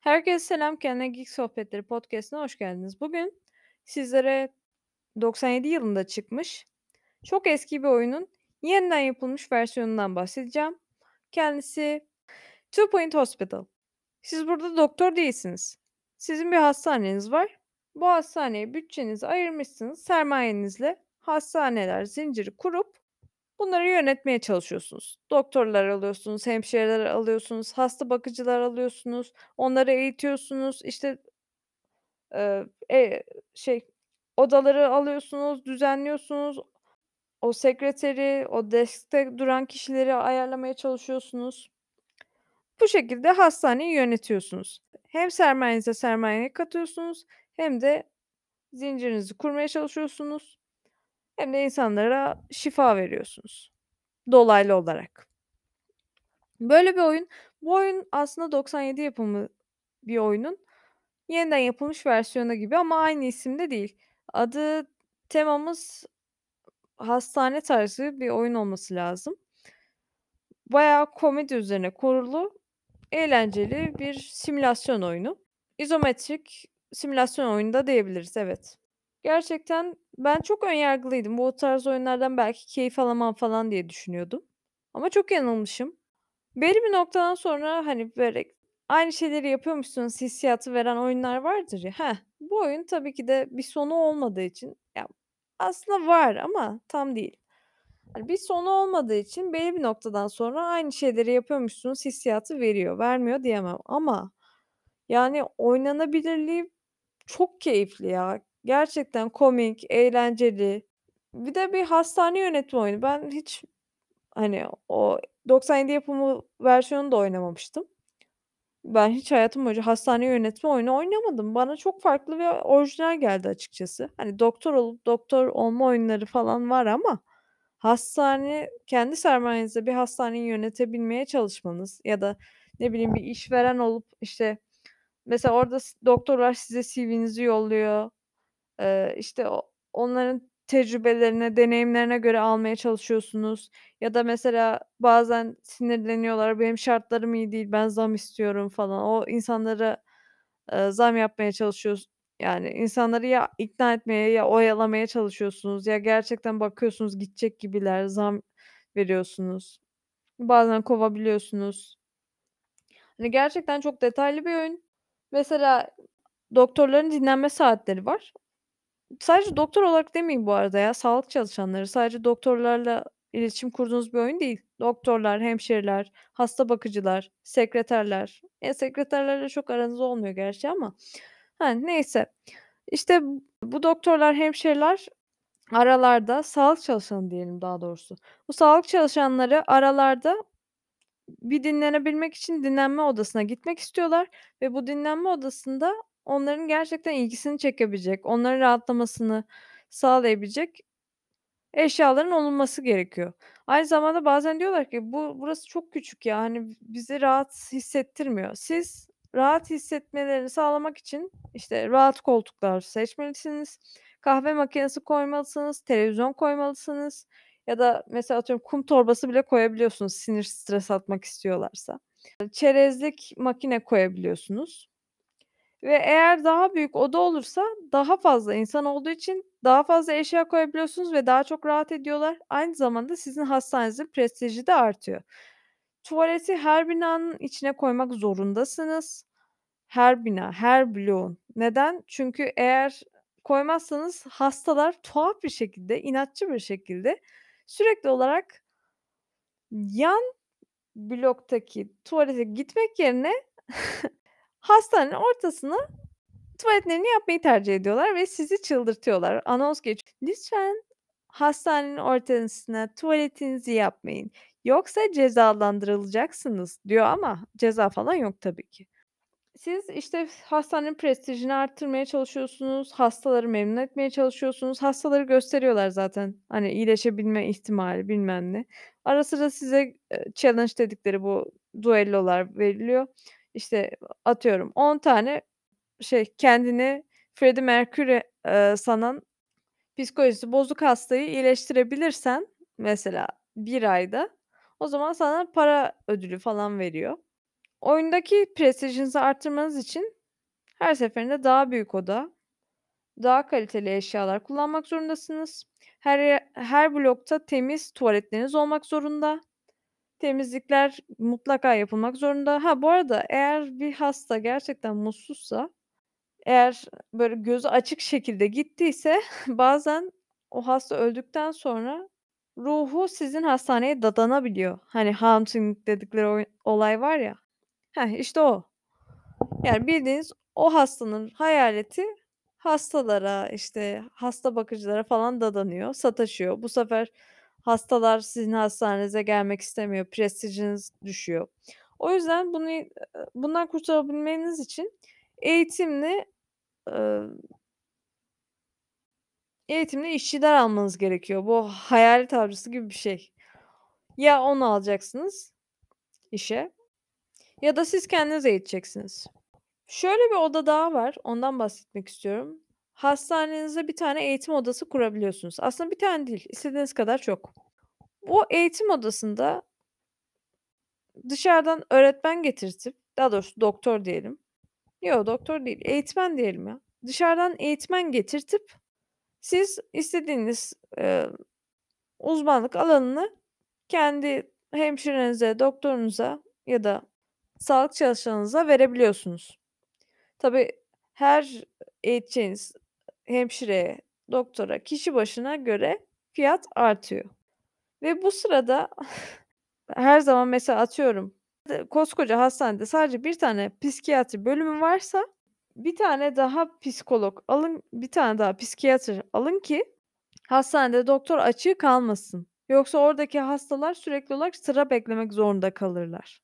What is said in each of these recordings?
Herkese selam, Kendine Geek Sohbetleri podcast'ine hoş geldiniz. Bugün sizlere 97 yılında çıkmış, çok eski bir oyunun yeniden yapılmış versiyonundan bahsedeceğim. Kendisi Two Point Hospital. Siz burada doktor değilsiniz. Sizin bir hastaneniz var. Bu hastaneye bütçenizi ayırmışsınız. Sermayenizle hastaneler zinciri kurup bunları yönetmeye çalışıyorsunuz. Doktorlar alıyorsunuz, hemşireler alıyorsunuz, hasta bakıcılar alıyorsunuz, onları eğitiyorsunuz. İşte Eee, eee, şey, odaları alıyorsunuz, düzenliyorsunuz. O sekreteri, o deskte duran kişileri ayarlamaya çalışıyorsunuz. Bu şekilde hastaneyi yönetiyorsunuz. Hem sermayenize sermaye katıyorsunuz hem de zincirinizi kurmaya çalışıyorsunuz hem de insanlara şifa veriyorsunuz dolaylı olarak. Böyle bir oyun. Bu oyun aslında 97 yapımı bir oyunun yeniden yapılmış versiyonu gibi ama aynı isimde değil. Adı temamız hastane tarzı bir oyun olması lazım. Bayağı komedi üzerine kurulu, eğlenceli bir simülasyon oyunu. İzometrik simülasyon oyunu da diyebiliriz, evet. Gerçekten ben çok ön yargılıydım. Bu tarz oyunlardan belki keyif alamam falan diye düşünüyordum ama çok yanılmışım. Belli bir noktadan sonra, hani, böyle, aynı şeyleri yapıyormuşsunuz hissiyatı veren oyunlar vardır ya, heh, bu oyun tabii ki de bir sonu olmadığı için ya, aslında var ama tam değil. Hani, bir sonu olmadığı için belli bir noktadan sonra aynı şeyleri yapıyormuşsunuz hissiyatı veriyor. Vermiyor diyemem ama, yani, oynanabilirliği çok keyifli ya. Gerçekten komik, eğlenceli. Bir de bir hastane yönetme oyunu. Ben hiç, hani, o 97 yapımı versiyonunu da oynamamıştım. Ben hiç hayatım boyunca hastane yönetme oyunu oynamadım. Bana çok farklı ve orijinal geldi açıkçası. Hani, doktor olup doktor olma oyunları falan var ama hastane kendi sermayenizle bir hastaneyi yönetebilmeye çalışmanız ya da ne bileyim bir işveren olup, işte, mesela orada doktorlar size CV'nizi yolluyor. Eee, işte, onların tecrübelerine, deneyimlerine göre almaya çalışıyorsunuz ya da mesela bazen sinirleniyorlar, "Benim şartlarım iyi değil, ben zam istiyorum." falan. O insanlara, eee, zam yapmaya çalışıyorsun yani insanları ya ikna etmeye ya oyalamaya çalışıyorsunuz ya gerçekten bakıyorsunuz gidecek gibiler, zam veriyorsunuz. Bazen kovabiliyorsunuz. Hani, gerçekten çok detaylı bir oyun. Mesela doktorların dinlenme saatleri var. Sadece doktor olarak demeyeyim bu arada ya, sağlık çalışanları. Sadece doktorlarla iletişim kurduğunuz bir oyun değil. Doktorlar, hemşireler, hasta bakıcılar, sekreterler. Ya, sekreterlerle çok aranız olmuyor gerçi ama, hani, neyse. İşte, bu doktorlar, hemşireler aralarda sağlık çalışanı diyelim daha doğrusu. Bu sağlık çalışanları aralarda bir dinlenebilmek için dinlenme odasına gitmek istiyorlar ve bu dinlenme odasında onların gerçekten ilgisini çekebilecek, onların rahatlamasını sağlayabilecek eşyaların olunması gerekiyor. Aynı zamanda bazen diyorlar ki, "Bu burası çok küçük ya, hani, bizi rahat hissettirmiyor." Siz rahat hissetmelerini sağlamak için, işte, rahat koltuklar seçmelisiniz, kahve makinesi koymalısınız, televizyon koymalısınız ya da mesela atıyorum kum torbası bile koyabiliyorsunuz sinir, stres atmak istiyorlarsa. Çerezlik makine koyabiliyorsunuz ve eğer daha büyük oda olursa daha fazla insan olduğu için daha fazla eşya koyabiliyorsunuz ve daha çok rahat ediyorlar. Aynı zamanda sizin hastanenizin prestiji de artıyor. Tuvaleti her binanın içine koymak zorundasınız. Her bina, her bloğun. Neden? Çünkü eğer koymazsanız hastalar tuhaf bir şekilde, inatçı bir şekilde sürekli olarak yan bloktaki tuvalete gitmek yerine hastanenin ortasına tuvaletlerini yapmayı tercih ediyorlar ve sizi çıldırtıyorlar. Anons geç "Lütfen hastanenin ortasına tuvaletinizi yapmayın yoksa cezalandırılacaksınız." diyor ama ceza falan yok tabii ki. Siz, işte, hastanenin prestijini arttırmaya çalışıyorsunuz, hastaları memnun etmeye çalışıyorsunuz. Hastaları gösteriyorlar zaten, hani, iyileşebilme ihtimali bilmem ne. Ara sıra size, eee, challenge dedikleri bu düellolar veriliyor. İşte, atıyorum 10 tane şey, kendini Freddie Mercury, eee, sanan psikolojisi bozuk hastayı iyileştirebilirsen mesela 1 ayda o zaman sana para ödülü falan veriyor. Oyundaki prestijinizi arttırmanız için her seferinde daha büyük oda, daha kaliteli eşyalar kullanmak zorundasınız. Her her blokta temiz tuvaletleriniz olmak zorunda. Temizlikler mutlaka yapılmak zorunda. Ha, bu arada eğer bir hasta gerçekten mutsuzsa, eğer böyle gözü açık şekilde gittiyse bazen o hasta öldükten sonra ruhu sizin hastaneye dadanabiliyor. Hani haunting dedikleri olay var ya. Heh, işte o. Yani bildiğiniz o hastanın hayaleti hastalara, işte, hasta bakıcılara falan dadanıyor, sataşıyor. Bu sefer hastalar sizin hastanenize gelmek istemiyor, prestijiniz düşüyor. O yüzden bunu eee, bundan kurtulabilmeniz için eğitimli, ııı eğitimli işçiler almanız gerekiyor. Bu hayalet avcısı gibi bir şey. Ya onu alacaksınız işe ya da siz kendiniz eğiteceksiniz. Şöyle bir oda daha var, ondan bahsetmek istiyorum. Hastanenize bir tane eğitim odası kurabiliyorsunuz. Aslında bir tane değil, istediğiniz kadar çok. Bu eğitim odasında dışarıdan öğretmen getirtip, daha doğrusu doktor diyelim. Yo, doktor değil, eğitmen diyelim ya. Dışarıdan eğitmen getirtip siz istediğiniz, eee, uzmanlık alanını kendi hemşirenize, doktorunuza ya da sağlık çalışanınıza verebiliyorsunuz. Tabii her eğiteceğiniz hemşireye, doktora kişi başına göre fiyat artıyor ve bu sırada her zaman mesela atıyorum koskoca hastanede sadece 1 tane psikiyatri bölümü varsa 1 tane daha psikolog alın, 1 tane daha psikiyatr alın ki hastanede doktor açığı kalmasın. Yoksa oradaki hastalar sürekli olarak sıra beklemek zorunda kalırlar.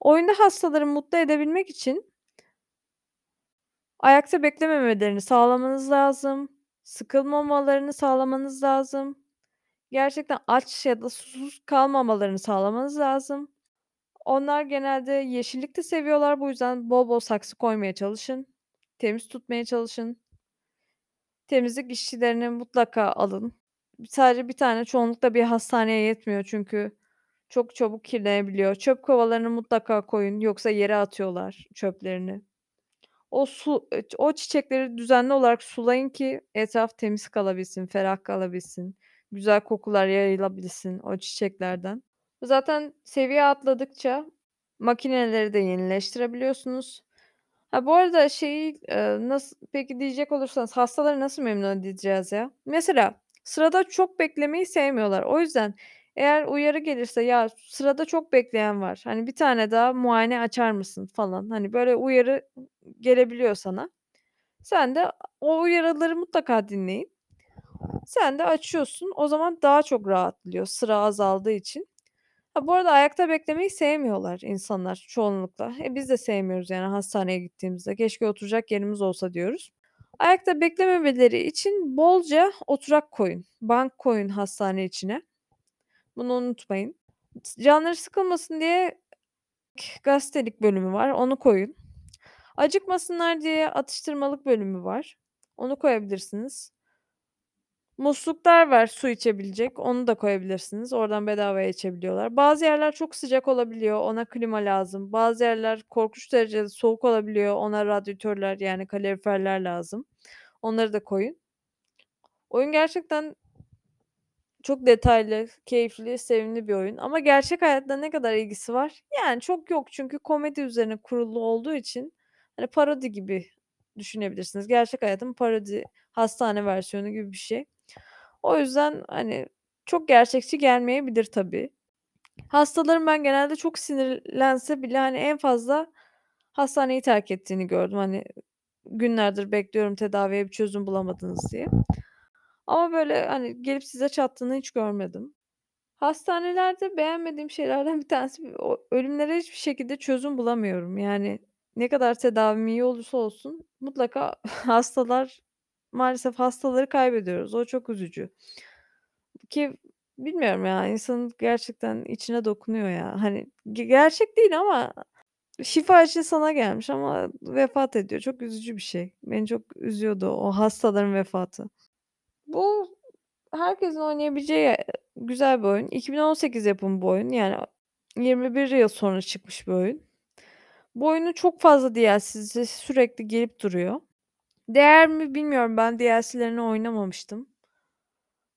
Oyunda hastaları mutlu edebilmek için ayakta beklememelerini sağlamanız lazım, sıkılmamalarını sağlamanız lazım, gerçekten aç ya da susuz kalmamalarını sağlamanız lazım. Onlar genelde yeşillik de seviyorlar. Bu yüzden bol bol saksı koymaya çalışın. Temiz tutmaya çalışın. Temizlik işçilerini mutlaka alın. Sadece 1 tane çoğunlukla bir hastaneye yetmiyor çünkü çok çabuk kirlenebiliyor. Çöp kovalarını mutlaka koyun yoksa yere atıyorlar çöplerini. O su eee, o çiçekleri düzenli olarak sulayın ki etraf temiz kalabilsin, ferah kalabilsin. Güzel kokular yayılabilsin o çiçeklerden. Zaten seviye atladıkça makineleri de yenileştirebiliyorsunuz. Ha, bu arada şeyi, eee, nasıl peki diyecek olursanız hastaları nasıl memnun edeceğiz ya? Mesela sırada çok beklemeyi sevmiyorlar. O yüzden eğer uyarı gelirse, "Ya, sırada çok bekleyen var, hani, 1 tane daha muayene açar mısın?" falan, hani, böyle uyarı gelebiliyor sana. Sen de o uyarıları mutlaka dinleyip sen de açıyorsun. O zaman daha çok rahatlıyor sıra azaldığı için. Ha, bu arada ayakta beklemeyi sevmiyorlar insanlar çoğunlukla. E, biz de sevmiyoruz yani hastaneye gittiğimizde. "Keşke oturacak yerimiz olsa." diyoruz. Ayakta beklememeleri için bolca oturak koyun, bank koyun hastane içine. Bunu unutmayın. Canları sıkılmasın diye gazetelik bölümü var, onu koyun. Acıkmasınlar diye atıştırmalık bölümü var. Onu koyabilirsiniz. Musluklar var su içebilecek, onu da koyabilirsiniz. Oradan bedavaya içebiliyorlar. Bazı yerler çok sıcak olabiliyor, ona klima lazım. Bazı yerler korkunç derecede soğuk olabiliyor, ona radyatörler yani kaloriferler lazım. Onları da koyun. Oyun gerçekten çok detaylı, keyifli, sevimli bir oyun ama gerçek hayatla ne kadar ilgisi var? Yani çok yok çünkü komedi üzerine kurulu olduğu için, hani, parodi gibi düşünebilirsiniz. Gerçek hayatın parodi, hastane versiyonu gibi bir şey. O yüzden, hani, çok gerçekçi gelmeyebilir tabii. Hastaların ben genelde çok sinirlense bile, hani, en fazla hastaneyi terk ettiğini gördüm. Hani, günlerdir bekliyorum tedaviye bir çözüm bulamadınız diye. Ama böyle, hani, gelip size çattığını hiç görmedim. Hastanelerde beğenmediğim şeylerden bir tanesi ölümlere hiçbir şekilde çözüm bulamıyorum. Yani ne kadar tedavim iyi olursa olsun mutlaka hastalar maalesef hastaları kaybediyoruz. O çok üzücü. Ki bilmiyorum ya, insanın gerçekten içine dokunuyor ya. Hani, ge gerçek değil ama şifa için sana gelmiş ama vefat ediyor. Çok üzücü bir şey. Beni çok üzüyordu o hastaların vefatı. Bu herkesin oynayabileceği, eee, güzel bir oyun. 2018 yapımı bu oyun. Yani 21 yıl sonra çıkmış bir oyun. Bu oyunun çok fazla DLC'si sürekli gelip duruyor. Değer mi bilmiyorum. Ben DLC'lerini oynamamıştım.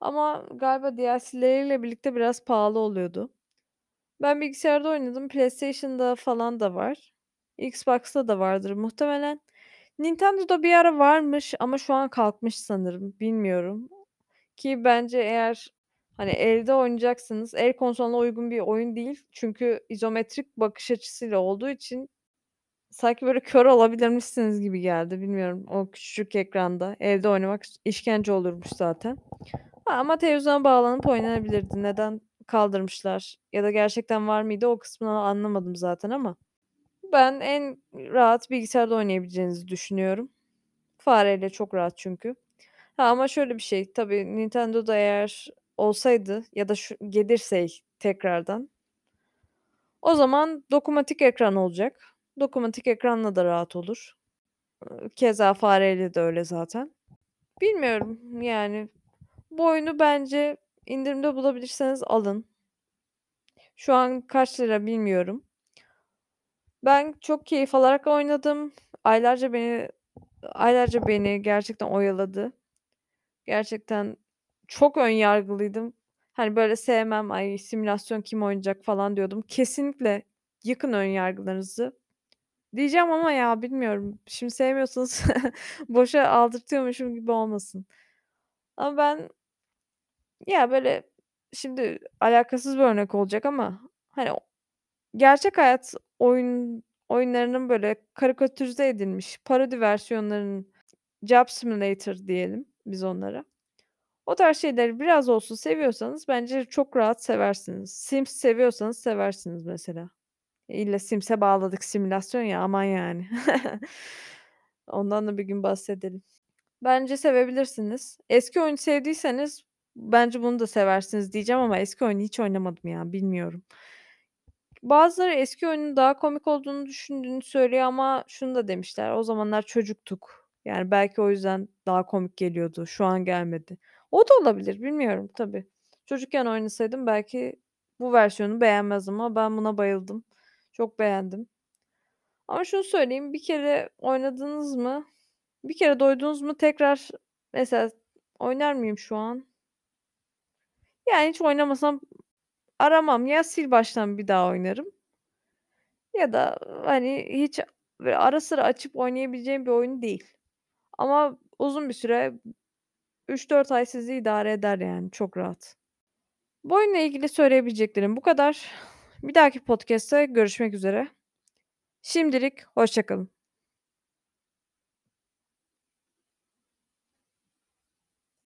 Ama galiba DLC'leriyle birlikte biraz pahalı oluyordu. Ben bilgisayarda oynadım. PlayStation'da falan da var. Xbox'ta da vardır muhtemelen. Nintendo'da bir ara varmış ama şu an kalkmış sanırım. Bilmiyorum. Ki bence eğer, hani, elde oynayacaksınız el konsoluna uygun bir oyun değil. Çünkü izometrik bakış açısıyla olduğu için sanki böyle kör olabilirmişsiniz gibi geldi. Bilmiyorum o küçücük ekranda evde oynamak işkence olurmuş zaten. Ama televizyona bağlanıp oynanabilirdi. Neden kaldırmışlar ya da gerçekten var mıydı o kısmını anlamadım zaten ama ben en rahat bilgisayarda oynayabileceğinizi düşünüyorum. Fareyle çok rahat çünkü. Ha, ama şöyle bir şey, tabii Nintendo'da eğer olsaydı ya da şu gelirse tekrardan o zaman dokunmatik ekran olacak. Dokunmatik ekranla da rahat olur. Keza fareyle de öyle zaten. Bilmiyorum, yani, bu oyunu bence indirimde bulabilirseniz alın. Şu an kaç lira bilmiyorum. Ben çok keyif alarak oynadım. Aylarca beni aylarca beni gerçekten oyaladı. Gerçekten çok ön yargılıydım. Hani, böyle sevmem, "Ay, simülasyon kim oynayacak?" falan diyordum. Kesinlikle yıkın ön yargılarınızı. Diyeceğim ama ya bilmiyorum. Şimdi sevmiyorsanız boşa aldırtıyormuşum gibi olmasın. Ama ben ya, böyle, şimdi alakasız bir örnek olacak ama, hani, gerçek hayat oyun oyunlarının, böyle, karikatürize edilmiş parodi versiyonlarının Job Simulator diyelim biz onlara. O tarz şeyleri biraz olsun seviyorsanız bence çok rahat seversiniz. Sims seviyorsanız seversiniz mesela. İlla Sims'e bağladık simülasyon ya, aman yani. Ondan da bir gün bahsedelim. Bence sevebilirsiniz. Eski oyunu sevdiyseniz bence bunu da seversiniz diyeceğim ama eski oyunu hiç oynamadım ya, bilmiyorum. Bazıları eski oyunun daha komik olduğunu düşündüğünü söylüyor ama şunu da demişler, "O zamanlar çocuktuk." Yani belki o yüzden daha komik geliyordu, şu an gelmedi. O da olabilir, bilmiyorum tabii. Çocukken oynasaydım belki bu versiyonu beğenmezdim ama ben buna bayıldım. Çok beğendim. Ama şunu söyleyeyim, bir kere oynadınız mı, bir kere doydunuz mu tekrar mesela oynar mıyım şu an? Yani hiç oynamasam aramam. Ya sil baştan bir daha oynarım ya da, hani, hiç böyle ara sıra açıp oynayabileceğim bir oyun değil. Ama uzun bir süre 3-4 ay sizi idare eder yani çok rahat. Bu oyunla ilgili söyleyebileceklerim bu kadar. Bir dahaki podcast'te görüşmek üzere. Şimdilik hoşça kalın.